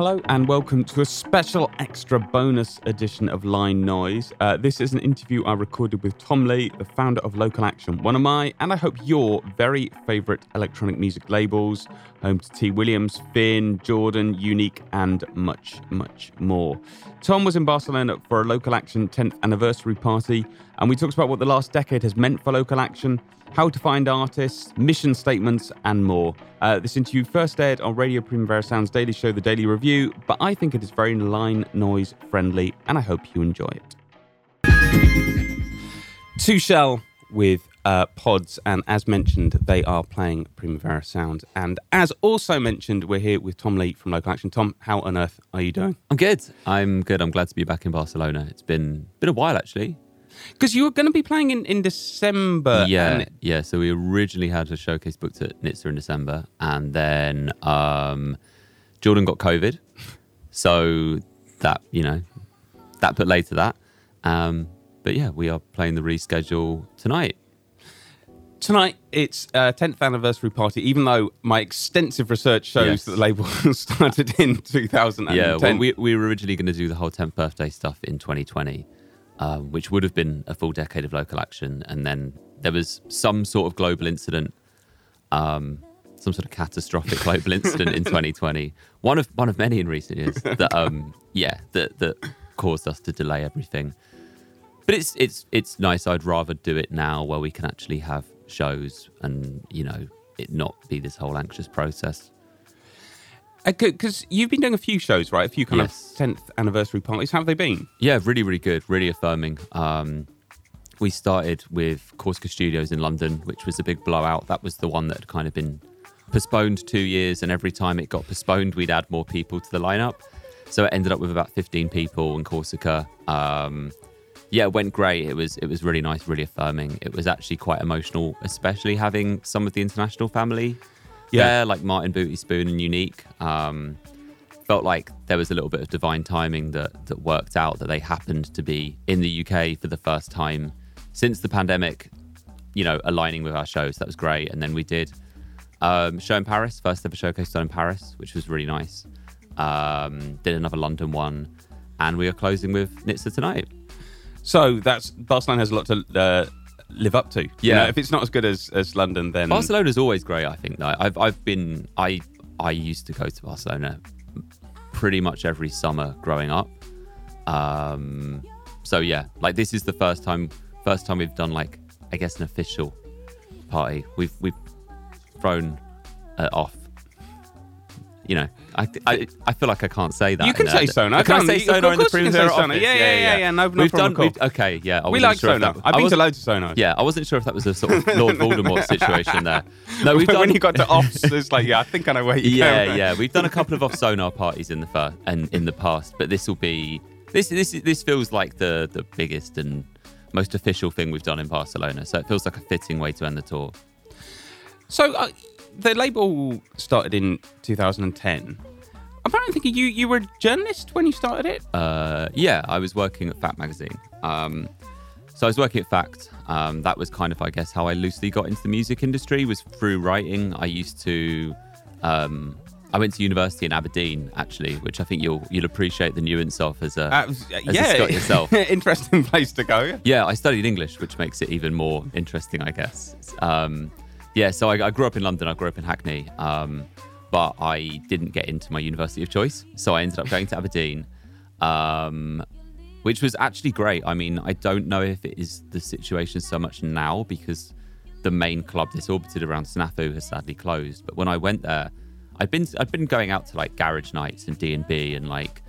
Hello and welcome to a special extra bonus edition of Line Noise. Uh, this is an interview I recorded with Tom Lee, the founder of Local Action, one of my, and I hope your very favourite electronic music labels, home to T. Williams, Finn, Jordan, Uniiqu3, and much, much more. Tom was in Barcelona for a Local Action 10th anniversary party, and we talked about what the last decade has meant for Local Action how to find artists, mission statements, and more. Uh, this interview first aired on Radio Primavera Sound's daily show, The Daily Review, but I think it is very line noise friendly, and I hope you enjoy it. Two Shell with uh, pods, and as mentioned, they are playing Primavera Sound. And as also mentioned, we're here with Tom Lee from Local Action. Tom, how on earth are you doing? I'm good. I'm good. I'm glad to be back in Barcelona. It's been been a while actually. Because you were going to be playing in, in December. Yeah, yeah. So we originally had a showcase booked at Nitsa in December, and then um, Jordan got COVID, so that you know that put later that. Um, but yeah, we are playing the reschedule tonight. Tonight, it's a 10th anniversary party, even though my extensive research shows yes. that the label started in 2010. Yeah, well, we, we were originally going to do the whole 10th birthday stuff in 2020 um, which would have been a full decade of local action. And then there was some sort of global incident, um, some sort of catastrophic global incident in 2020. One of one of many in recent years that, um, yeah, that that caused us to delay everything. But it's it's it's nice. I'd rather do it now, where we can actually have shows and you know it not be this whole anxious process. Because uh, you've been doing a few shows, right? A few kind yes. of tenth anniversary parties. How have they been? Yeah, really, really good. Really affirming. Um, we started with Corsica Studios in London, which was a big blowout. That was the one that had kind of been postponed two years, and every time it got postponed, we'd add more people to the lineup. So it ended up with about 15 people in Corsica. Um, yeah, it went great. It was it was really nice, really affirming. It was actually quite emotional, especially having some of the international family yeah. there, like Martin Booty Spoon and Uniiqu3. Um, felt like there was a little bit of divine timing that that worked out that they happened to be in the UK for the first time since the pandemic. You know, aligning with our shows. That was great. And then we did um, show in Paris, first ever showcase done in Paris, which was really nice. Um, did another London one, and we are closing with Nitsa tonight. So that's Barcelona has a lot to uh, live up to. Yeah, you know, if it's not as good as, as London, then Barcelona's always great. I think. Though. I've I've been I I used to go to Barcelona pretty much every summer growing up. Um, so yeah, like this is the first time first time we've done like I guess an official party. We've we've thrown uh, off you know, I, I, I feel like I can't say that. You can say Sonar. Can, can I say Sonar in the Primavera office? Yeah, yeah, yeah, yeah, yeah. No, no we've problem. Done, we've, okay, yeah. we like sure Sonar. I've been to loads of Sonar. Yeah, I wasn't sure if that was a sort of Lord Voldemort situation there. No, we've done. when you got to offs, it's like, yeah, I think I know where you Yeah, yeah. We've done a couple of off Sonar parties in the fir- and in the past, but this will be this this this feels like the the biggest and most official thing we've done in Barcelona. So it feels like a fitting way to end the tour. So uh, the label started in 2010 apparently thinking you you were a journalist when you started it. Uh, yeah, I was working at Fact magazine. Um, so I was working at Fact. Um, that was kind of, I guess, how I loosely got into the music industry was through writing. I used to. Um, I went to university in Aberdeen, actually, which I think you'll you'll appreciate the nuance of as a uh, as yeah, a Scot yourself. interesting place to go. Yeah, I studied English, which makes it even more interesting, I guess. Um, yeah, so I, I, grew up in London. I grew up in Hackney. Um, but I didn't get into my university of choice. So I ended up going to Aberdeen, um, which was actually great. I mean, I don't know if it is the situation so much now because the main club that's orbited around Snafu has sadly closed. But when I went there, I'd been I'd been going out to like garage nights and D and B and like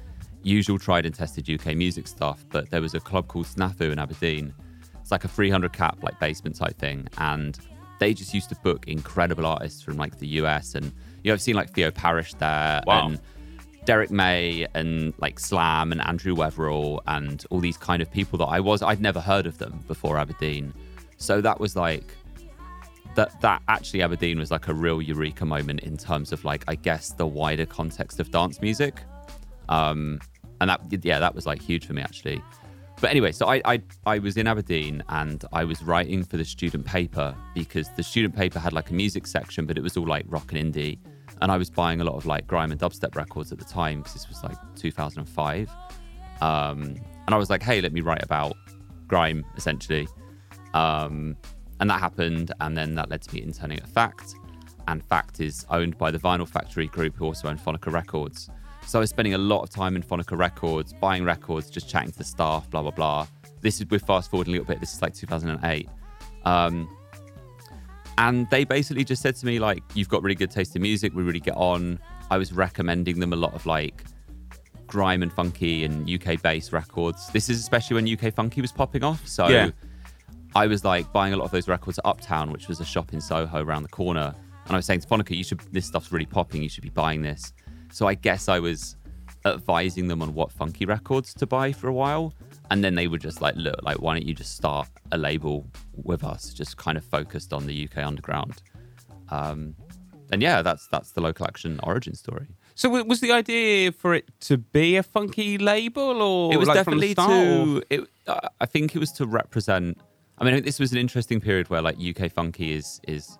usual tried and tested UK music stuff. But there was a club called Snafu in Aberdeen. It's like a 300 cap like basement type thing, and they just used to book incredible artists from like the US and you know, I've seen like Theo Parrish there wow. and Derrick May and like Slam and Andrew Weatherall and all these kind of people that I was I'd never heard of them before Aberdeen. So that was like that that actually Aberdeen was like a real eureka moment in terms of like I guess the wider context of dance music. Um and that yeah, that was like huge for me actually. But anyway, so I, I I was in Aberdeen and I was writing for the student paper because the student paper had like a music section, but it was all like rock and indie. And I was buying a lot of like grime and dubstep records at the time because this was like 2005. Um, and I was like, hey, let me write about grime essentially. Um, and that happened, and then that led to me interning at Fact. And Fact is owned by the Vinyl Factory Group, who also own Phonica Records. So I was spending a lot of time in Phonica Records, buying records, just chatting to the staff, blah blah blah. This is we're fast forward a little bit. This is like 2008. Um, and they basically just said to me like, "You've got really good taste in music. We really get on." I was recommending them a lot of like grime and funky and UK based records. This is especially when UK funky was popping off. So Yeah. I was like buying a lot of those records at Uptown, which was a shop in Soho around the corner. And I was saying to Phonica, you should this stuff's really popping, you should be buying this. So I guess I was advising them on what funky records to buy for a while. And then they were just like, look, like why don't you just start a label with us, just kind of focused on the UK underground. Um, and yeah, that's that's the local action origin story. So was the idea for it to be a funky label, or it was like, definitely to it, uh, i think it was to represent i mean this was an interesting period where like uk funky is is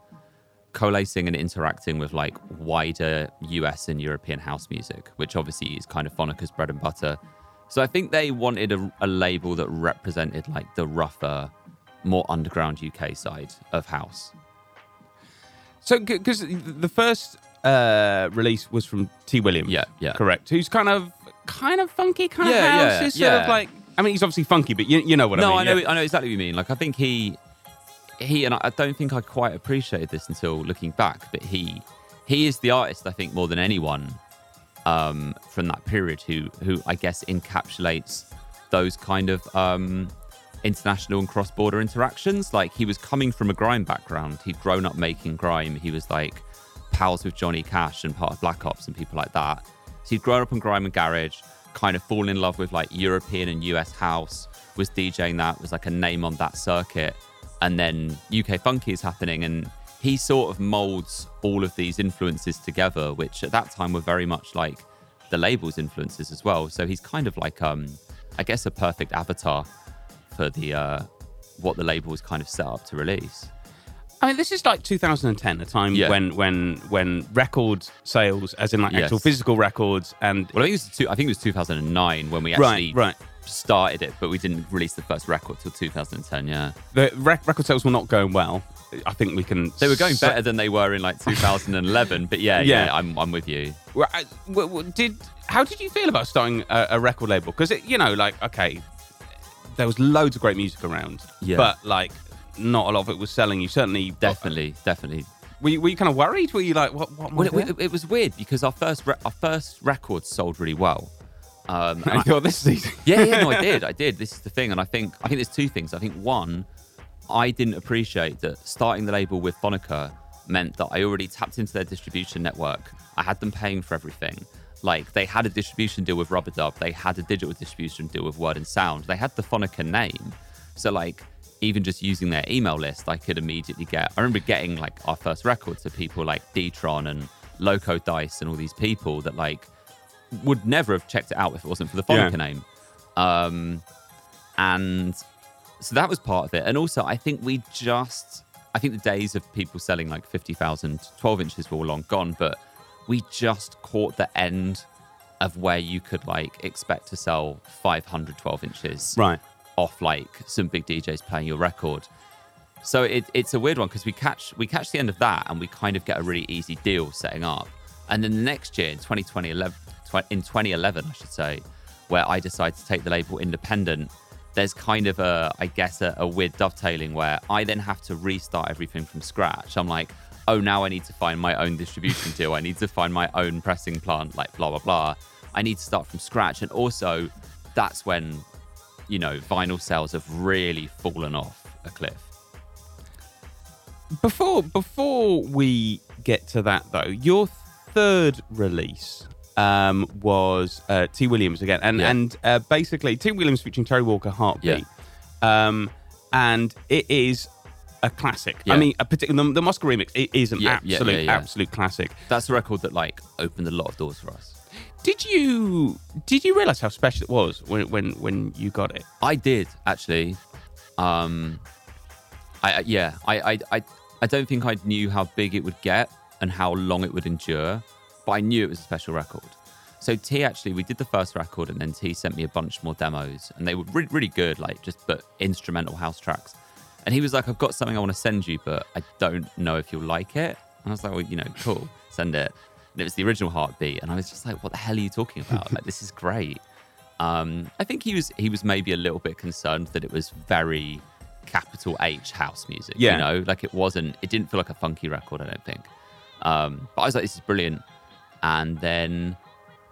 coalescing and interacting with like wider us and european house music which obviously is kind of phonica's bread and butter so i think they wanted a, a label that represented like the rougher more underground uk side of house So, because the first uh, release was from T. Williams, Yeah, yeah. correct. Who's kind of, kind of funky, kind Yeah, of house. yeah, sort of yeah. like. I mean, he's obviously funky, but you, you know what no, I mean. No, I know, yeah. I know exactly what you mean. Like, I think he, he, and I I don't think I quite appreciated this until looking back. But he, he is the artist I think more than anyone um, from that period who, who I guess encapsulates those kind of um, international and cross-border interactions. Like, he was coming from a grime background. He'd grown up making grime. He was like pals with Johnny Cash and part of Black Ops and people like that. So he'd grown up in grime and garage, kind of fallen in love with like European and US house, was DJing that, was like a name on that circuit. And then UK Funky is happening and he sort of molds all of these influences together, which at that time were very much like the label's influences as well. So he's kind of like um I guess a perfect avatar for the uh what the label was kind of set up to release. I mean, this is like 2010, a time Yeah. when when when record sales, as in like actual Yes. physical records, and Well, I think it was two, I think it was 2009 when we actually right, right. Started it, but we didn't release the first record till 2010. Yeah, The rec- record sales were not going well. I think we can. they were going better than they were in like 2011. but yeah, yeah, Yeah. I'm I'm with you. Well, I- w- w- Did how did you feel about starting a, a record label? Because you know, like, okay, there was loads of great music around, Yeah. but like, not a lot of it was selling. You certainly uh, Definitely, definitely. Were you, were you kind of worried? Were you like, what? What? Well, it, it, it was weird because our first re- our first record sold really well. Um, I this is easy. yeah, yeah, no, I did, I did. This is the thing, and I think I think there's two things. I think one, I didn't appreciate that starting the label with Phonica meant that I already tapped into their distribution network. I had them paying for everything. Like they had a distribution deal with Rubadub, they had a digital distribution deal with Word and Sound, they had the Phonica name. So like even just using their email list, I could immediately get. I remember getting like our first records to people like Detron and Loco Dice and all these people that like would never have checked it out if it wasn't for the Phonica Yeah. name. Um, and so that was part of it. And also, I think we just, I think the days of people selling like 50,000 12 inches were all long gone, but we just caught the end of where you could like expect to sell 500 12 inches Right. off like some big DJs playing your record. So it, it's a weird one because we catch we catch the end of that and we kind of get a really easy deal setting up. And then the next year in 2020, 11, tw- in 2011, I should say, where I decided to take the label independent, there's kind of a, I guess, a, a weird dovetailing where I then have to restart everything from scratch. I'm like, oh, now I need to find my own distribution deal. I need to find my own pressing plant, like blah, blah, blah. I need to start from scratch. And also, that's when, you know, vinyl sales have really fallen off a cliff. Before before we get to that though, your third release um, was uh, T Williams again, and Yeah. and uh, basically T Williams featuring Terry Walker, Heartbeat, um, and it is a classic. I mean, a particular the, the Mosca remix it is an Yeah, yeah, absolute yeah, yeah. absolute classic. That's a record that, like, opened a lot of doors for us. Did you did you realize how special it was when when when you got it? I did actually. Um, I I- yeah, I I I, I don't think I knew how big it would get and how long it would endure, but I knew it was a special record. So T actually, we did the first record, and then T sent me a bunch more demos, and they were really really good, like just but instrumental house tracks. And he was like, "I've got something I want to send you, but I don't know if you'll like it." And I was like, "Well, you know, cool, send it." And it was the original Heartbeat, and I was just like, "What the hell are you talking about? Like, this is great." Um, I think he was he was maybe a little bit concerned that it was very capital H house music. Yeah. You know, like it wasn't. It didn't feel like a funky record. I don't think. Um, but I was like, this is brilliant. And then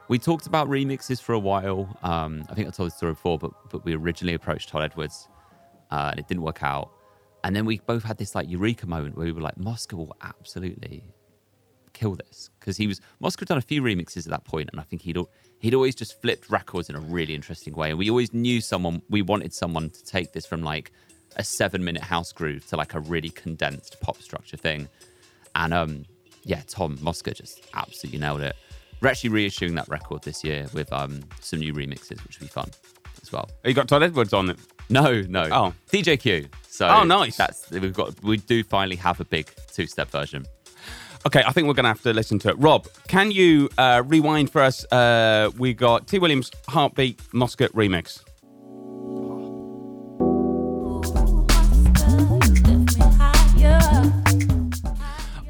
we talked about remixes for a while. Um, I think I told the story before, but but we originally approached Todd Edwards, uh, and it didn't work out. And then we both had this like eureka moment where we were like, Mosca will absolutely kill this because he was Mosca had done a few remixes at that point, and I think he'd he'd always just flipped records in a really interesting way. And we always knew someone we wanted someone to take this from like a seven minute house groove to like a really condensed pop structure thing. And um, yeah, Tom Mosca just absolutely nailed it. We're actually reissuing that record this year with um some new remixes, which will be fun as well. You got Todd Edwards on it. No, no. Oh. DJQ. So Oh, nice. That's we've got. We do finally have a big two-step version. Okay, I think we're going to have to listen to it. Rob, can you uh, rewind for us? Uh, we got T. Williams Heartbeat Mosca remix.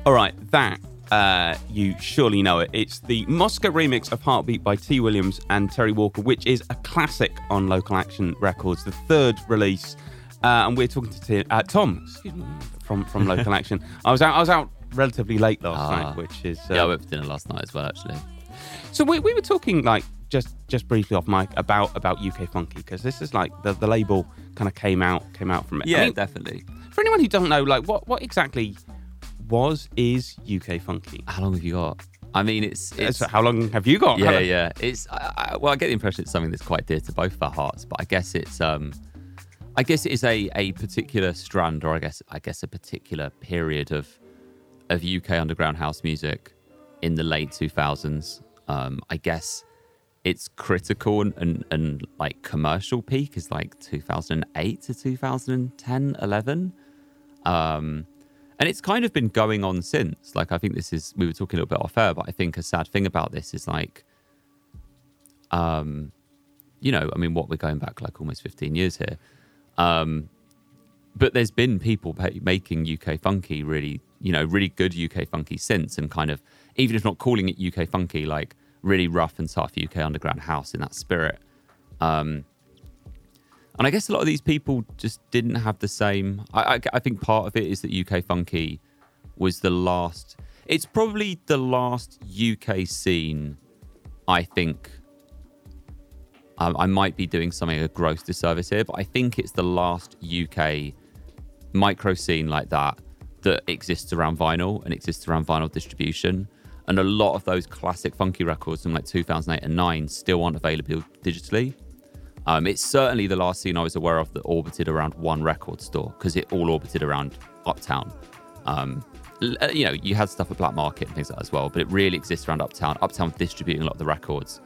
All right, that uh, you surely know it. It's the Mosca remix of Heartbeat by T. Williams and Terry Walker, which is a classic on Local Action Records, the third release. Uh, and we're talking to T- uh, Tom me, from from Local Action. I was out. I was out relatively late last Ah. night, which is uh, yeah, I went for dinner last night as well. Actually, so we, we were talking like just just briefly off mic about about UK Funky because this is like the, the label kind of came out came out from it. I mean, definitely. for anyone who doesn't know, like what what exactly was is UK Funky? How long have you got? I mean, it's it's how long have you got? yeah, yeah. It's I, I, well, I get the impression it's something that's quite dear to both of our hearts, but I guess it's um, I guess it is a a particular strand, or I guess I guess a particular period of of UK underground house music in the late two thousands. Um, I guess its critical and, and and like commercial peak is like 2008 to 2010 11 um and it's kind of been going on since. Like i think this is we were talking a little bit off air but i think a sad thing about this is like um you know i mean what we're going back like almost 15 years here. Um but there's been people making uk funky really you know really good uk funky since and kind of even if not calling it uk funky like really rough and tough uk underground house in that spirit. Um and I guess a lot of these people just didn't have the same. I, I, I think part of it is that UK Funky was the last. It's probably the last UK scene. I think. I might be doing something a gross disservice here, but I think it's the last UK micro scene like that that exists around vinyl and exists around vinyl distribution. And a lot of those classic funky records from like 2008 and 9 still aren't available digitally. Um, it's certainly the last scene I was aware of that orbited around one record store because it all orbited around Uptown. Um, uh, you know, you had stuff at Black Market and things like that as well, but it really exists around Uptown. Uptown distributing a lot of the records.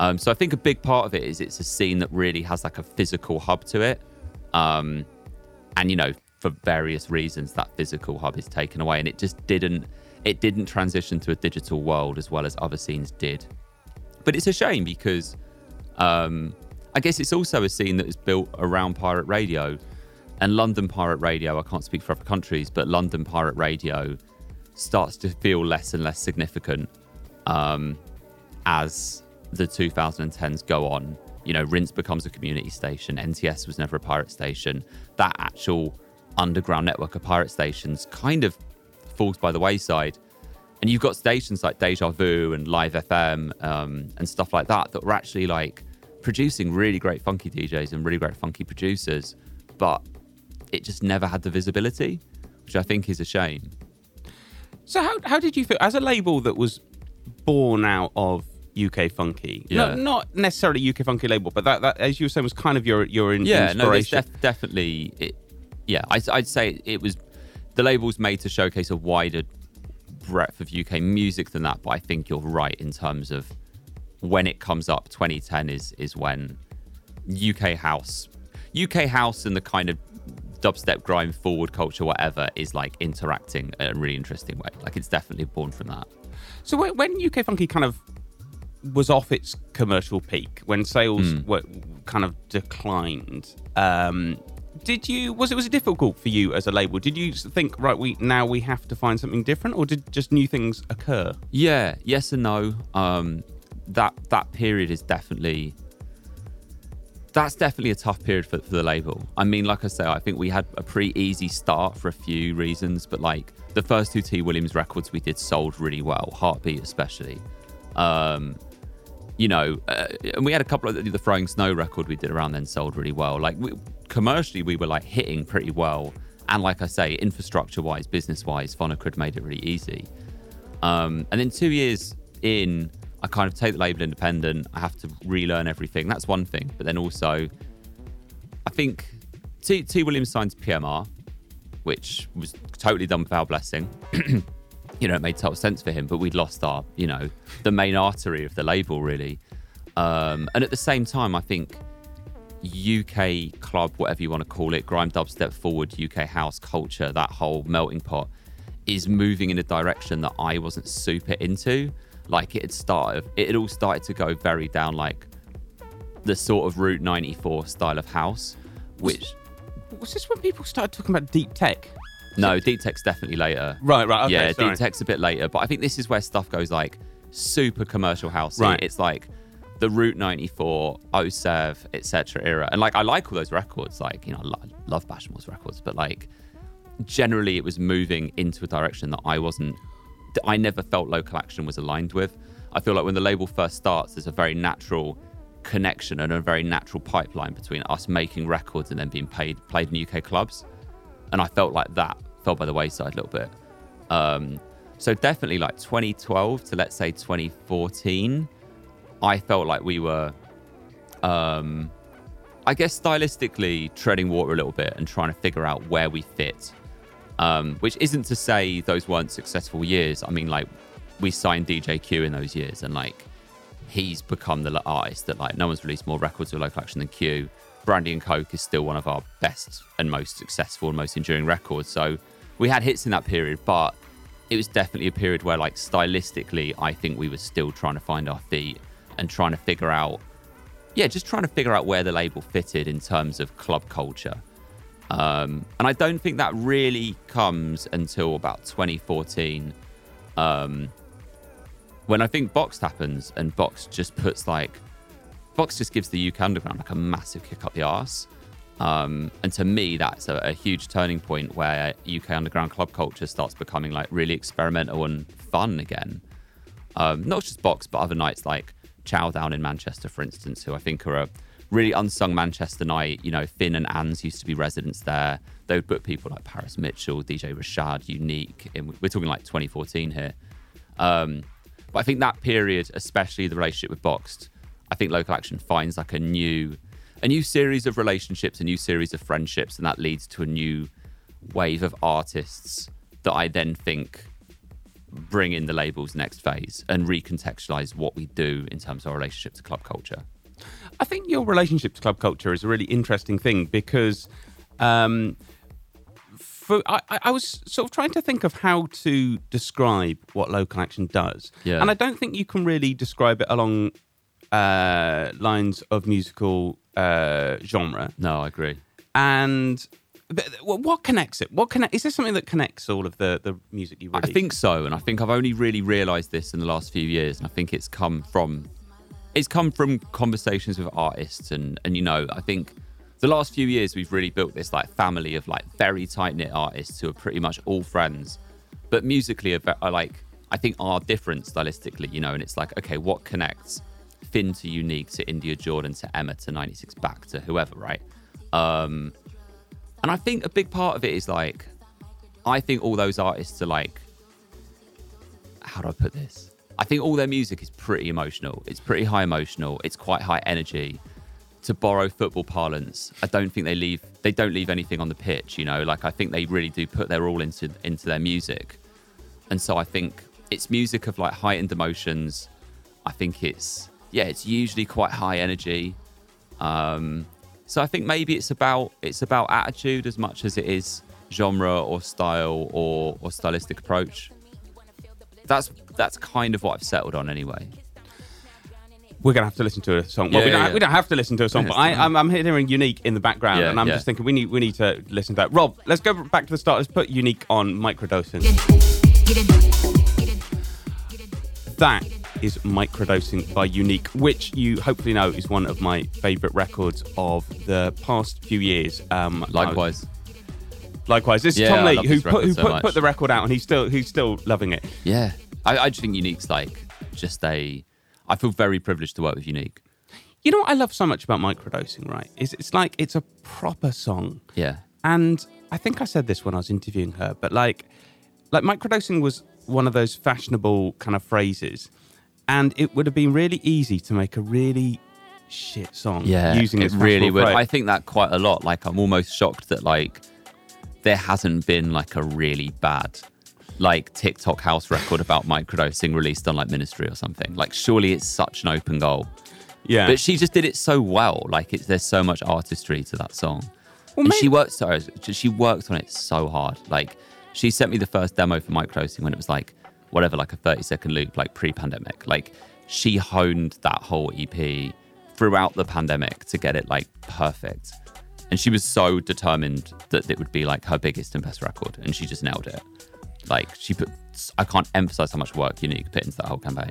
Um, so I think a big part of it is it's a scene that really has like a physical hub to it. Um, and you know, for various reasons, that physical hub is taken away, and it just didn't. It didn't transition to a digital world as well as other scenes did. But it's a shame because um, I guess it's also a scene that is built around pirate radio. And London pirate radio, I can't speak for other countries, but London pirate radio starts to feel less and less significant um, as the 2010s go on. You know, Rinse becomes a community station. NTS was never a pirate station. That actual underground network of pirate stations kind of falls by the wayside. And you've got stations like Deja Vu and Live FM um, and stuff like that that were actually like producing really great funky DJs and really great funky producers, but it just never had the visibility, which I think is a shame. So how how did you feel as a label that was born out of UK Funky? Yeah. No, not necessarily UK Funky label, but that, that as you were saying was kind of your your Yeah, no, there's inspiration. def- definitely. It, yeah, I, I'd say it was the label's made to showcase a wider breadth of UK music than that. But I think you're right in terms of when it comes up, 2010 is is when UK house, UK house, and the kind of dubstep grime forward culture, whatever, is like interacting in a really interesting way. Like it's definitely born from that. So when- when UK Funky kind of was off its commercial peak, when sales Hmm. were kind of declined, um, did you was it was it difficult for you as a label? Did you think right we now we have to find something different, or did just new things occur? Yeah, yes and no. Um, that that period is definitely that's definitely a tough period for, for the label. I mean, like I say, I think we had a pretty easy start for a few reasons, but like the first two T Williams records we did sold really well, Heartbeat especially. Um, you know, uh, and we had a couple of the Throwing Snow record we did around then sold really well. Like we, commercially, we were like hitting pretty well, and like I say, infrastructure wise, business wise, Phonocrid made it really easy. Um, and then two years in, I kind of take the label independent. I have to relearn everything. That's one thing. But then also, I think T, T Williams signed to PMR, which was totally done without blessing. you know, it made total sense for him, but we'd lost our, you know, the main artery of the label, really. Um, and at the same time, I think UK club, whatever you want to call it, grime dubstep forward, UK house culture, that whole melting pot is moving in a direction that I wasn't super into. Like it had started, it had all started to go very down like the sort of Route 94 style of house, which Was this when people started talking about deep tech? no, Deep Tech's definitely later. Right, right. Okay, yeah, sorry. Deep Tech's a bit later, but I think this is where stuff goes like super commercial house. Right. It's like the Route 94, OSEV, etc. era. And like I like all those records, like, you know, I lo- love Bashmore's records, but like generally it was moving into a direction that I wasn't I never felt local action was aligned with. I feel like when the label first starts, there's a very natural connection and a very natural pipeline between us making records and then being paid played in UK clubs. And I felt like that fell by the wayside a little bit. Um, so definitely like 2012 to let's say 2014, I felt like we were, um, I guess stylistically treading water a little bit and trying to figure out where we fit. Um, which isn't to say those weren't successful years. I mean, like we signed DJ Q in those years, and like he's become the artist that like no one's released more records with local action than Q. Brandy and Coke is still one of our best and most successful and most enduring records. So we had hits in that period, but it was definitely a period where like stylistically, I think we were still trying to find our feet and trying to figure out, yeah, just trying to figure out where the label fitted in terms of club culture. Um, and I don't think that really comes until about 2014, um, when I think Boxed happens and Box just puts like, Box just gives the UK Underground like a massive kick up the arse. Um, and to me, that's a, a huge turning point where UK Underground club culture starts becoming like really experimental and fun again. Um, not just Box, but other nights like Chow Down in Manchester, for instance, who I think are a really unsung Manchester night. You know, Finn and Anz used to be residents there. They would book people like Paris Mitchell, DJ Rashad, Uniiqu3. And we're talking like 2014 here. Um, but I think that period, especially the relationship with Boxed, I think Local Action finds like a new, a new series of relationships, a new series of friendships, and that leads to a new wave of artists that I then think bring in the label's next phase and recontextualize what we do in terms of our relationship to club culture. I think your relationship to club culture is a really interesting thing because um, for, I, I- was sort of trying to think of how to describe what local action does. Yeah. And I don't think you can really describe it along uh, lines of musical uh, genre. No, I agree. And what connects it? What connect? Is there something that connects all of the, the music you I think so, and I think I've only really realised this in the last few years, and I think it's come from it's come from conversations with artists, and and you know, I think the last few years we've really built this like family of like very tight knit artists who are pretty much all friends, but musically are, are like I think are different stylistically, you know, and it's like okay, what connects Finn to Uniiqu3 to India Jordan to Emma to 96 back to whoever, right? Um, and I think a big part of it is like I think all those artists are like how do I put this? I think all their music is pretty emotional. It's pretty high emotional. It's quite high energy. To borrow football parlance, I don't think they leave they don't leave anything on the pitch, you know. Like I think they really do put their all into into their music. And so I think it's music of like heightened emotions. I think it's yeah, it's usually quite high energy. Um, so I think maybe it's about it's about attitude as much as it is genre or style or or stylistic approach. That's that's kind of what I've settled on anyway. We're gonna have to listen to a song. Well, Yeah, we, don't, yeah, yeah. we don't have to listen to a song, but I, I'm, I'm hearing "Uniiqu3" in the background, Yeah, and I'm yeah. just thinking we need we need to listen to that. Rob, let's go back to the start. Let's put "Uniiqu3" on microdosing. That is microdosing by Uniiqu3, which you hopefully know is one of my favourite records of the past few years. Um, I- Likewise, likewise. This is Tom Lee who put who so put, put the record out, and he's still he's still loving it. yeah. I, I just think Uniiqu3's like just a. I feel very privileged to work with Uniiqu3. You know what I love so much about microdosing, right? Is it's like it's a proper song. Yeah, And I think I said this when I was interviewing her, but like, like microdosing was one of those fashionable kind of phrases, and it would have been really easy to make a really shit song yeah. using it really would. phrase. I think that quite a lot. Like I'm almost shocked that like there hasn't been like a really bad like TikTok house record about microdosing released on like Ministry or something. Like surely it's such an open goal. yeah, But she just did it so well. Like it's there's so much artistry to that song. Well, and may- she worked sorry, she worked on it so hard. Like she sent me the first demo for microdosing when it was like whatever, like a 30 second loop, like pre-pandemic. Like she honed that whole EP throughout the pandemic to get it like perfect. And she was so determined that it would be like her biggest and best record, and she just nailed it. Like she put, I can't emphasize how much work Uniiqu3 put into that whole campaign.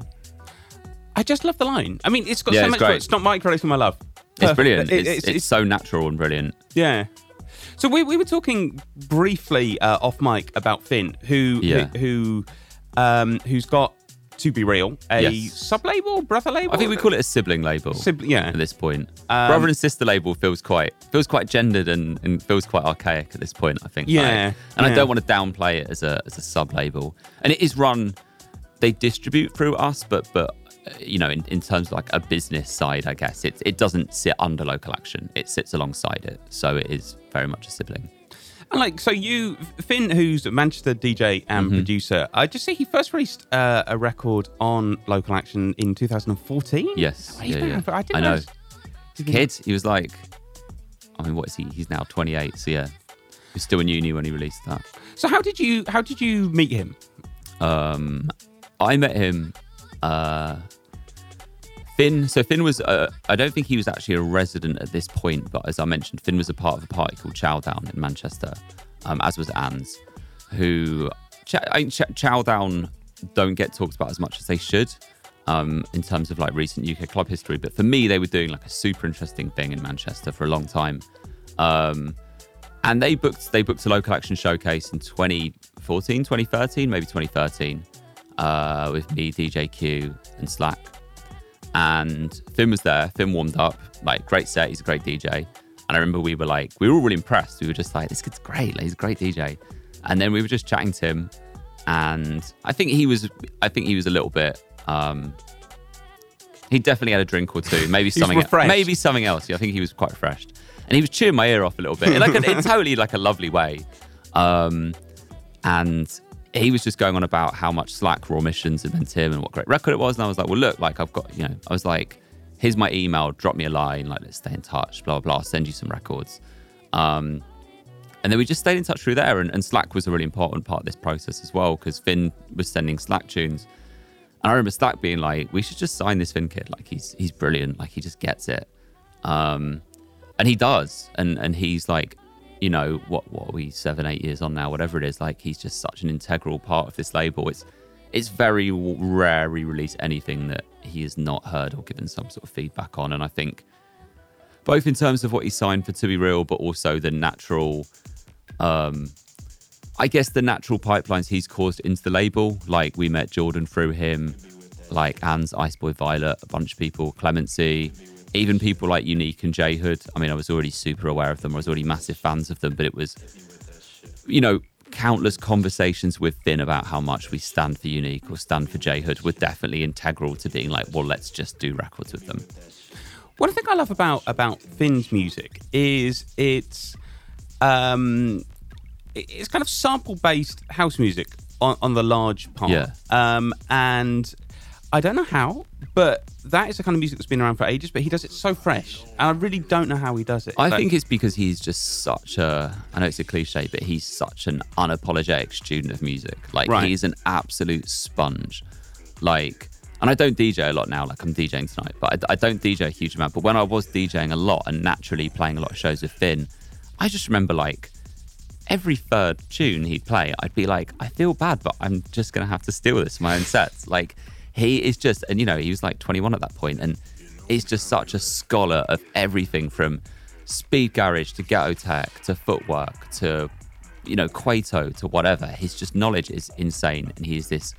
I just love the line. I mean, it's got Yeah, so it's much. great. It's not microdosing, my love. It's Perfect. brilliant. It- it's, it's, so natural and brilliant. Yeah. So we, we were talking briefly uh, off mic about Finn, who Yeah. who um, who's got to be real a Yes. sub label, brother label. I think we call it a sibling label. Sibling- yeah. At this point, Um, brother and sister label feels quite feels quite gendered and, and feels quite archaic at this point. I think. Yeah, Like, and yeah. I don't want to downplay it as a as a sub label. And it is run. They distribute through us, but but uh, you know, in, in terms of like a business side, I guess it it doesn't sit under local action. It sits alongside it, so it is very much a sibling. And like, so you, Finn, who's a Manchester DJ and Mm-hmm. producer, I just see he first released uh, a record on Local Action in 2014. Yes, He's yeah, yeah. I, I know. he'd Kid, he was like, I mean, what is he? He's now 28, so yeah, he was still in uni when he released that. So how did you how did you meet him? Um, I met him. Uh, Finn. So Finn was. Uh, I don't think he was actually a resident at this point, but as I mentioned, Finn was a part of a party called Chowdown in Manchester, um, as was Anz, who Ch- Chowdown don't get talked about as much as they should. Um, in terms of like recent UK club history, but for me, they were doing like a super interesting thing in Manchester for a long time. Um, and they booked they booked a local action showcase in 2014 2013 maybe 2013 uh, with me dj q and Slackk and finn was there. Finn warmed up. Like great set. He's a great dj and i remember we were like we were all really impressed. We were just like this kid's great. Like, he's a great dj and then we were just chatting to him. And i think he was i think he was a little bit um he definitely had a drink or two. Maybe something refreshed. maybe something else. Yeah, i think he was quite refreshed and he was chewing my ear off a little bit in like a, in totally like a lovely way. Um and he was just going on about how much Slackk raw missions had meant to him and what great record it was and i was like well look like i've got you know i was like here's my email drop me a line like let's stay in touch blah blah blah I'll send you some records um and then we just stayed in touch through there and, and Slackk was a really important part of this process as well because finn was sending slack tunes and I remember Slackk being like, "We should just sign this Finn kid. Like he's he's brilliant. Like he just gets it." Um, and he does. And and he's like, you know, what what are we seven eight years on now? Whatever it is, like he's just such an integral part of this label. It's it's very rare we release anything that he has not heard or given some sort of feedback on. And I think both in terms of what he signed for 2 B Real, but also the natural um, I guess the natural pipelines he's caused into the label, like we met Jordan through him, like Anz Ice Boy Violet, a bunch of people, Clemency, even people like Uniiqu3 and J Hood. I mean, I was already super aware of them. I was already massive fans of them, but it was, you know, countless conversations with Finn about how much we stand for Uniiqu3 or stand for J Hood were definitely integral to being like, well, let's just do records with them. One thing I love about about Finn's music is it's um it's kind of sample based house music on, on the large part. Yeah. Um and I don't know how, But that is the kind of music that's been around for ages, but he does it so fresh. And I really don't know how he does it. I Like, think it's because he's just such a. I know it's a cliche, but he's such an unapologetic student of music. Like Right. he's an absolute sponge. Like, and I don't DJ a lot now. Like I'm DJing tonight, but I, I don't DJ a huge amount. But when I was DJing a lot and naturally playing a lot of shows with Finn, I just remember like every third tune he'd play, I'd be like, I feel bad, but I'm just gonna have to steal this for my own sets. Like he is just, and you know, he was like 21 at that point, and he's just such a scholar of everything from speed garage to ghetto tech to footwork to you know kwaito to whatever. His just knowledge is insane, and he's this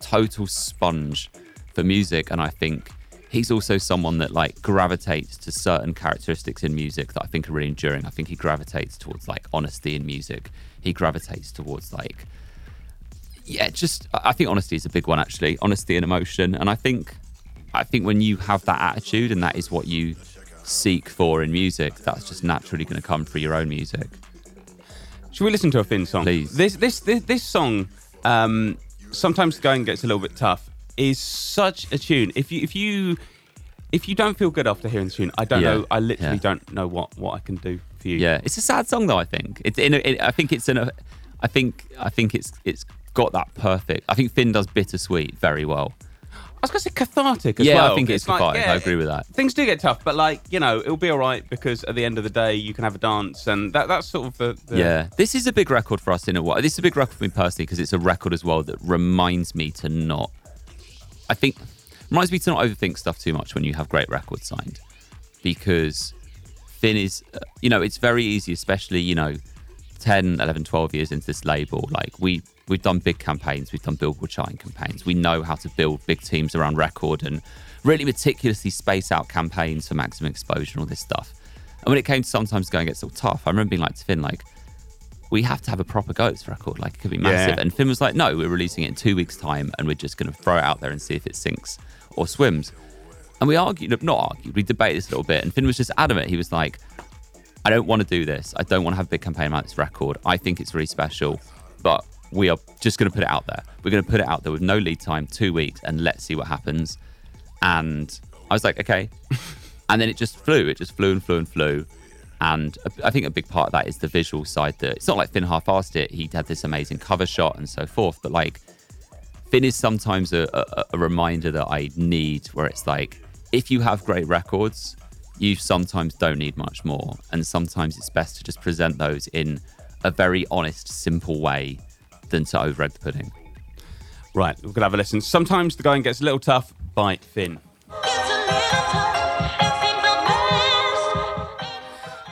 total sponge for music. And I think he's also someone that like gravitates to certain characteristics in music that I think are really enduring. I think he gravitates towards like honesty in music. He gravitates towards like yeah, just I think honesty is a big one actually. Honesty and emotion, and I think I think when you have that attitude and that is what you seek for in music, that's just naturally going to come through your own music. Should we listen to a Finn song? Please. This this this, this song, um, sometimes going gets a little bit tough. Is such a tune. If you if you if you don't feel good after hearing the tune, I don't Yeah, know. I literally yeah. don't know what what I can do for you. Yeah, it's a sad song though. I think it's in. A, it, I think it's in a. I think I think it's it's got that perfect. I think Finn does bittersweet very well. I was gonna say cathartic as yeah, well. I think it's, like, cathartic. yeah, I agree with that. Things do get tough, but like you know, it'll be all right because at the end of the day, you can have a dance, and that that's sort of the, the Yeah, this is a big record for us in a way. This is a big record for me personally because it's a record as well that reminds me to not. I think reminds me to not overthink stuff too much when you have great records signed, because Finn is, uh, you know, it's very easy, especially you know, 10, 11, 12 years into this label. Like we we've done big campaigns, we've done Billboard charting campaigns. We know how to build big teams around record and really meticulously space out campaigns for maximum exposure and all this stuff. And when it came to sometimes going get so tough, I remember being like to Finn, like, we have to have a proper go at this record. Like, it could be massive. Yeah. And Finn was like, no, we're releasing it in two weeks' time and we're just going to throw it out there and see if it sinks or swims. And we argued, not argued, we debated this a little bit. And Finn was just adamant. He was like, I don't want to do this. I don't want to have a big campaign about this record. I think it's really special, but we are just going to put it out there. We're going to put it out there with no lead time, two weeks, and let's see what happens. And I was like, okay. and then it just flew. It just flew and flew and flew. And I think a big part of that is the visual side. That it's not like Finn half-assed it. He had this amazing cover shot and so forth. But like, Finn is sometimes a, a, a reminder that I need, where it's like, if you have great records, you sometimes don't need much more. And sometimes it's best to just present those in a very honest, simple way than to over egg the pudding. Right, we're gonna have a listen. Sometimes the going gets a little tough by Finn.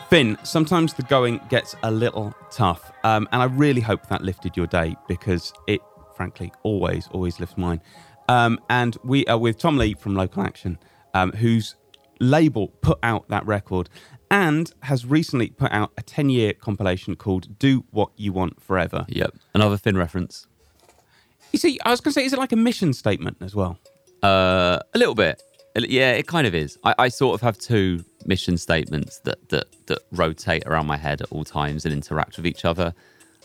Finn, sometimes the going gets a little tough. Um, and I really hope that lifted your day because it, frankly, always, always lifts mine. Um, and we are with Tom Lee from Local Action, um, whose label put out that record and has recently put out a 10 year compilation called Do What You Want Forever. Yep. Another Finn reference. You see, I was going to say, is it like a mission statement as well? Uh, a little bit. Yeah, it kind of is. I, I sort of have two mission statements that, that that rotate around my head at all times and interact with each other.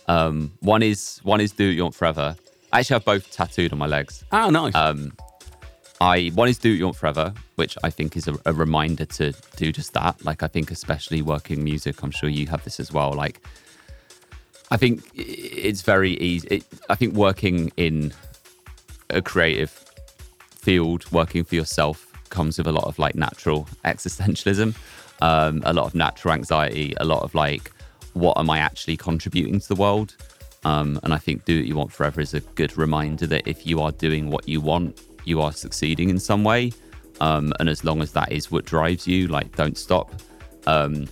Um, one is one is do what you want forever. I actually have both tattooed on my legs. Oh, nice. Um, I one is do what you want forever, which I think is a, a reminder to do just that. Like I think, especially working music, I'm sure you have this as well. Like I think it's very easy. It, I think working in a creative field, working for yourself, comes with a lot of like natural existentialism, um, a lot of natural anxiety, a lot of like, what am I actually contributing to the world? Um, and I think Do What You Want Forever is a good reminder that if you are doing what you want, you are succeeding in some way. Um, and as long as that is what drives you, like, don't stop. Um,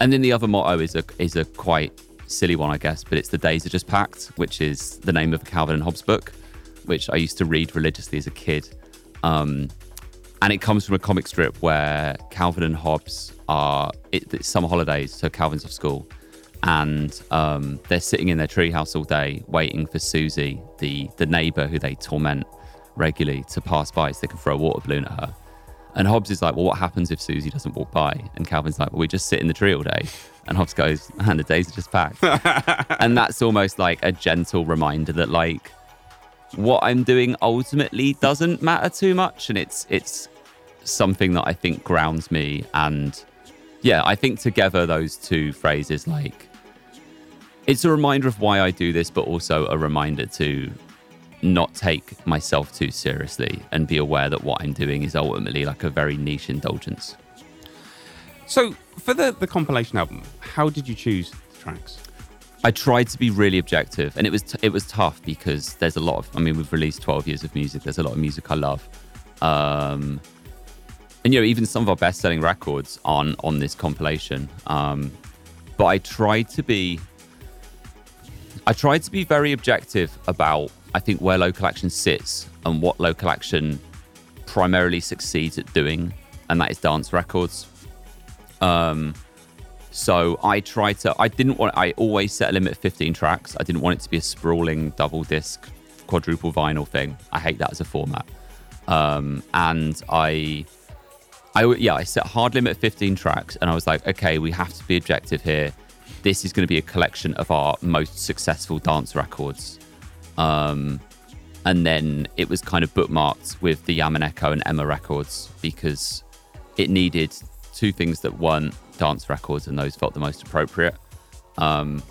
and then the other motto is a is a quite silly one, I guess, but it's the days are just packed, which is the name of a Calvin and Hobbes book, which I used to read religiously as a kid. Um, and it comes from a comic strip where Calvin and Hobbes are it, it's summer holidays, so Calvin's off school, and um, they're sitting in their treehouse all day waiting for Susie, the the neighbour who they torment regularly, to pass by so they can throw a water balloon at her. And Hobbes is like, well, what happens if Susie doesn't walk by? And Calvin's like, well, we just sit in the tree all day. And Hobbes goes, and the days are just packed. and that's almost like a gentle reminder that, like, what I'm doing ultimately doesn't matter too much, and it's it's something that I think grounds me. And yeah, I think together those two phrases like it's a reminder of why I do this, but also a reminder to not take myself too seriously and be aware that what I'm doing is ultimately like a very niche indulgence. So, for the, the compilation album, how did you choose the tracks? I tried to be really objective, and it was t- it was tough because there's a lot of. I mean, we've released 12 years of music. There's a lot of music I love, um, and you know, even some of our best selling records on on this compilation. Um, but I tried to be I tried to be very objective about, I think, where local action sits and what local action primarily succeeds at doing, and that is dance records. Um, so I tried to, I didn't want, I always set a limit of 15 tracks. I didn't want it to be a sprawling double disc, quadruple vinyl thing. I hate that as a format. Um, and I, I, yeah, I set hard limit of 15 tracks, and I was like, okay, we have to be objective here this is going to be a collection of our most successful dance records. Um, and then it was kind of bookmarked with the Yamaneko and Emma records because it needed two things that weren't dance records, and those felt the most appropriate. Um,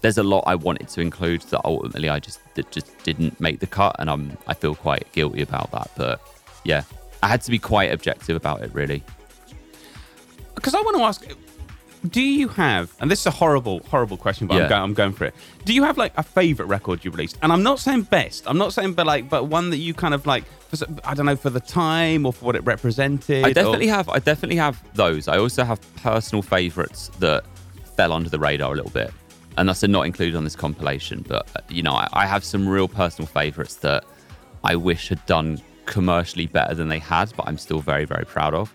there's a lot I wanted to include that ultimately I just that just didn't make the cut, and I'm I feel quite guilty about that. But yeah, I had to be quite objective about it, really. Because I want to ask, do you have and this is a horrible horrible question but yeah. I'm, going, I'm going for it. Do you have like a favorite record you released? And i'm not saying best. I'm not saying but like but one that you kind of like for, i don't know for the time or for what it represented i definitely or... have i definitely have those. I also have personal favorites that fell under the radar a little bit. And that's not included on this compilation but uh, you know I, I have some real personal favorites that i wish had done commercially better than they had but i'm still very very proud of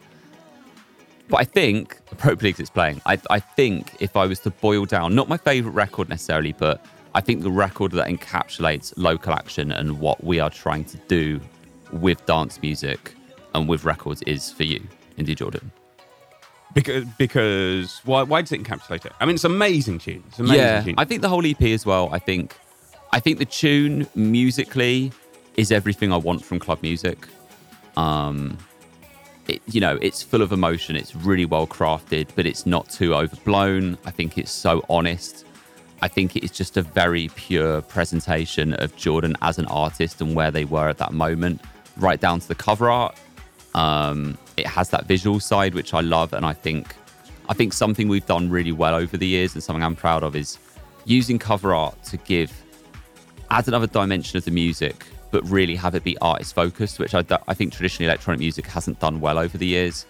but I think Pro Leagues it's playing. I, I think if I was to boil down, not my favorite record necessarily, but I think the record that encapsulates local action and what we are trying to do with dance music and with records is for you, India Jordan. Because because why why does it encapsulate it? I mean, it's amazing tune. It's amazing yeah, tune. I think the whole EP as well. I think I think the tune musically is everything I want from club music. Um, it, you know, it's full of emotion. It's really well crafted, but it's not too overblown. I think it's so honest. I think it is just a very pure presentation of Jordan as an artist and where they were at that moment, right down to the cover art. Um, it has that visual side, which I love, and I think, I think something we've done really well over the years, and something I'm proud of, is using cover art to give add another dimension of the music but really have it be artist focused, which I, I think traditionally electronic music hasn't done well over the years.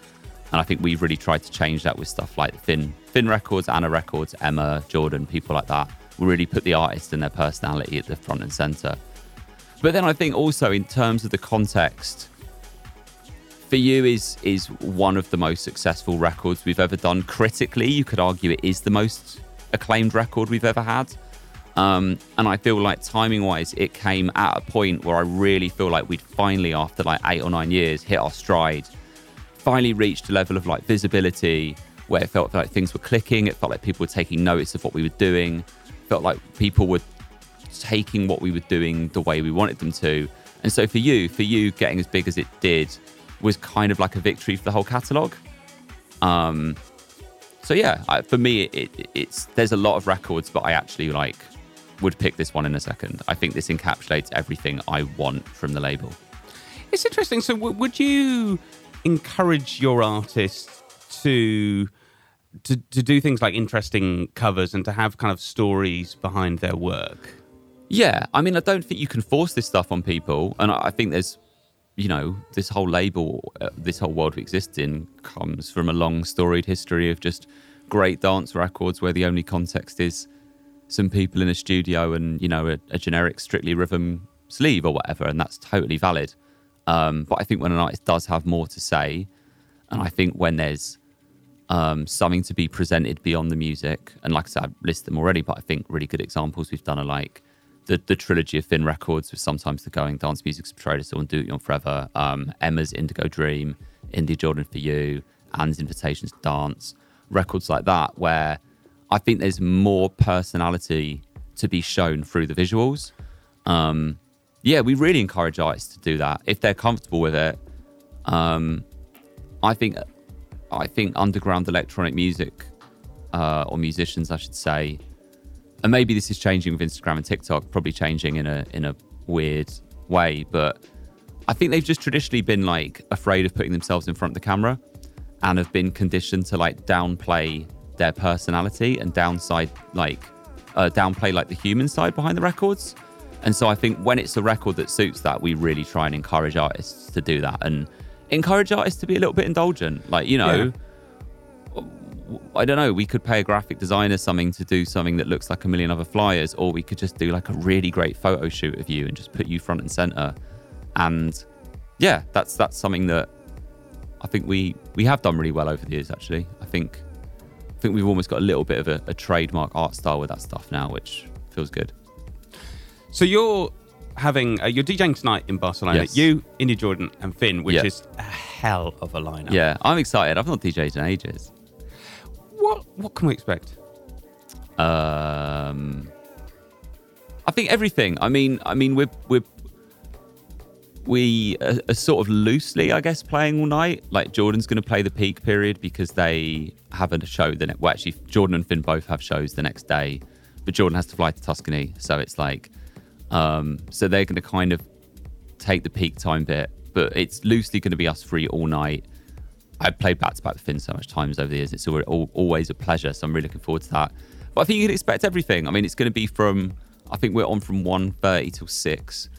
And I think we've really tried to change that with stuff like Finn, Finn Records, Anna Records, Emma, Jordan, people like that. We really put the artist and their personality at the front and center. But then I think also in terms of the context, for you is is one of the most successful records we've ever done. Critically, you could argue it is the most acclaimed record we've ever had. Um, and I feel like timing wise, it came at a point where I really feel like we'd finally, after like eight or nine years, hit our stride, finally reached a level of like visibility where it felt like things were clicking. It felt like people were taking notice of what we were doing. Felt like people were taking what we were doing the way we wanted them to. And so for you, for you getting as big as it did was kind of like a victory for the whole catalogue. Um, so yeah, I, for me, it, it, it's there's a lot of records, but I actually like would pick this one in a second. I think this encapsulates everything I want from the label. It's interesting. So, w- would you encourage your artists to, to to do things like interesting covers and to have kind of stories behind their work? Yeah, I mean, I don't think you can force this stuff on people, and I think there's, you know, this whole label, uh, this whole world we exist in, comes from a long storied history of just great dance records where the only context is some people in a studio and you know a, a generic strictly rhythm sleeve or whatever, and that's totally valid. Um, but I think when an artist does have more to say, and I think when there's um, something to be presented beyond the music, and like I said, I've listed them already, but I think really good examples we've done are like the, the trilogy of Finn Records with sometimes the going dance music subtrade and do it on forever, um, Emma's Indigo Dream, India Jordan for You, Anz's Invitations to Dance, records like that where I think there's more personality to be shown through the visuals. Um, yeah, we really encourage artists to do that if they're comfortable with it. Um, I think I think underground electronic music uh, or musicians, I should say, and maybe this is changing with Instagram and TikTok, probably changing in a in a weird way, but I think they've just traditionally been like afraid of putting themselves in front of the camera and have been conditioned to like downplay their personality and downside like uh, downplay like the human side behind the records. And so I think when it's a record that suits that, we really try and encourage artists to do that and encourage artists to be a little bit indulgent. Like, you know, I don't know, we could pay a graphic designer something to do something that looks like a million other flyers, or we could just do like a really great photo shoot of you and just put you front and center. And yeah, that's that's something that I think we we have done really well over the years. Actually, I think I think we've almost got a little bit of a, a trademark art style with that stuff now, which feels good. So you're having uh, you're DJing tonight in Barcelona. Yes. You, India Jordan, and Finn, which is a hell of a lineup. Yeah, I'm excited. I've not DJed in ages. What what can we expect? Um, I think everything. I mean, I mean, we're we're we are, are sort of loosely, I guess, playing all night. Like Jordan's going to play the peak period because they have a show the next. Well, actually, Jordan and Finn both have shows the next day, but Jordan has to fly to Tuscany, so it's like, um, so they're going to kind of take the peak time bit, but it's loosely going to be us free all night. I've played back to back with Finn so much times over the years. It's al- al- always a pleasure. So I'm really looking forward to that. But I think you can expect everything. I mean, it's going to be from, I think we're on from 1.30 till 6.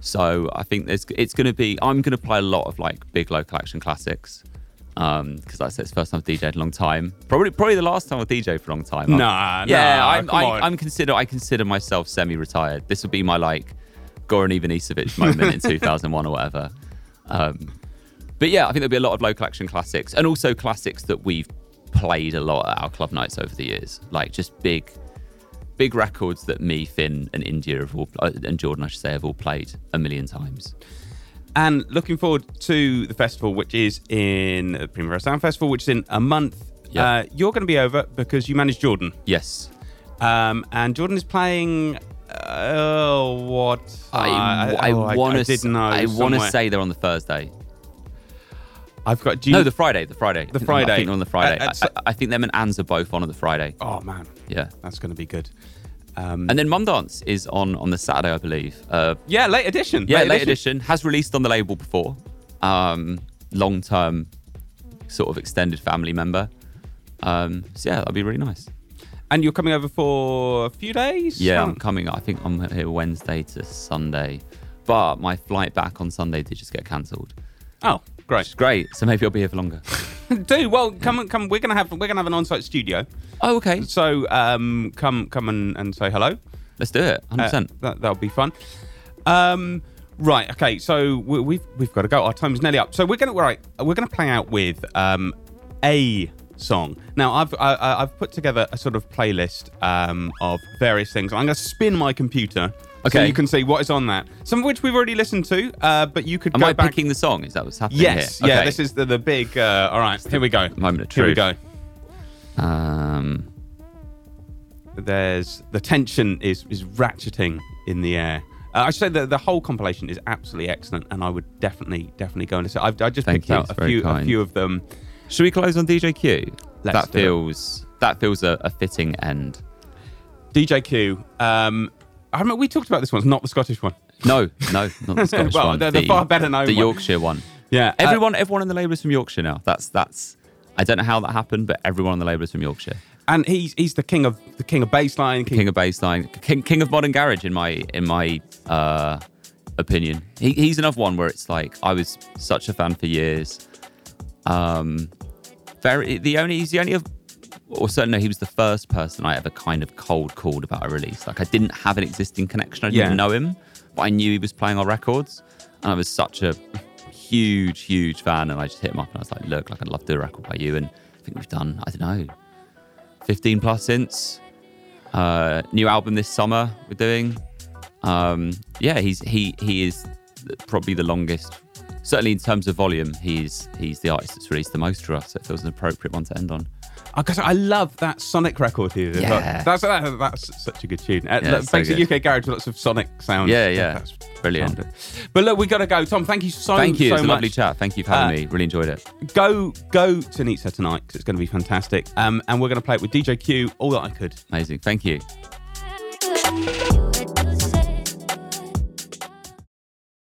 So I think there's, it's going to be, I'm going to play a lot of like big local action classics. Um, because like I said, it's the first time I've DJed in a long time. Probably, probably the last time I've DJed for a long time. I'm- Nah, yeah, nah, I'm, I. I'm consider, I consider myself semi-retired. This will be my like Goran Ivanisevic moment in 2001 or whatever. Um, but yeah, I think there'll be a lot of local action classics and also classics that we've played a lot at our club nights over the years. Like just big, big records that me, Finn, and India have all, uh, and Jordan, I should say, have all played a million times. And looking forward to the festival, which is in the Primavera Sound Festival, which is in a month. Yeah. Uh, you're going to be over because you manage Jordan. Yes. Um, and Jordan is playing. Oh, what? I, Uh, I, oh, want I to. know. I want to say they're on the Thursday. I've got. Do you, no, the Friday. The Friday. The I Friday. think they're on the Friday. Uh, uh, I, I, I think them and Anz are both on on the Friday. oh man, Yeah. that's going to be good. Um, And then Mum Dance is on on the Saturday, I believe. Uh, yeah, late edition. yeah, late, edition has released on the label before. Um, long term, sort of extended family member. Um, so yeah, that'd be really nice. And you're coming over for a few days. Yeah, I'm coming. I think I'm here Wednesday to Sunday, but my flight back on Sunday did just get cancelled. Oh, great. is great. So maybe I'll be here for longer. Do well. Come and come. We're gonna have we're gonna have an on-site studio. oh, okay. So um, come come and, and say hello. Let's do it. 100. Uh, percent that that'll be fun. Um, right. Okay. So we, we've we've got to go. Our time is nearly up. So we're gonna right. We're gonna play out with um, a song. Now I've I, I- I've put together a sort of playlist um, of various things. I'm gonna spin my computer. So Okay. you can see what is on that. Some of which we've already listened to, uh, but you could Am go I back. picking the song? Is that what's happening Yes. here? Yeah. Okay. This is the the big. Uh, all right. Here we go. moment of Here we truth. go. Um, there's the tension is is ratcheting in the air. Uh, I should say that the whole compilation is absolutely excellent, and I would definitely definitely go and listen. I've I just Thank picked you, out it's a very few a kind. few of them. should we close on DJ Q? Let's that do it. feels that feels a, a fitting end. DJ Q. Um, I remember we talked about this one. It's not the Scottish one. No, no, not the Scottish Well, one. the- the far better known the one. Yorkshire one. Yeah. uh, Everyone, everyone in the label is from Yorkshire now. That's that's. I don't know how that happened, but everyone in the label is from Yorkshire. and he's he's the king of the king of bassline, King, King of bassline, king, king of modern garage in my in my uh, opinion. He, he's another one where it's like I was such a fan for years. Um, very the only he's the only or certainly no, he was the first person I ever kind of cold called about a release. Like I didn't have an existing connection. I didn't Yeah. know him, but I knew he was playing our records, and I was such a huge, huge fan. And I just hit him up and I was like, "Look, like I'd love to do a record by you." And I think we've done I don't know, fifteen plus since. Uh, new album this summer we're doing. Um, yeah, he's he he is probably the longest. Certainly in terms of volume, he's he's the artist that's released the most for us. So it feels an appropriate one to end on. Because I love that Sonic record. Yeah. That's, that, that's such a good tune. Uh, Yeah, look, so basically, good. UK Garage with lots of Sonic sounds. Yeah, yeah. That's Brilliant. But look, we got to go. Tom, thank you so, Thank you. so it's a lovely chat. Thank you for having Uh, me. Really enjoyed it. Go go to Nitsa tonight because it's going to be fantastic. Um, and we're going to play it with DJ Q, all that I could. Amazing. Thank you.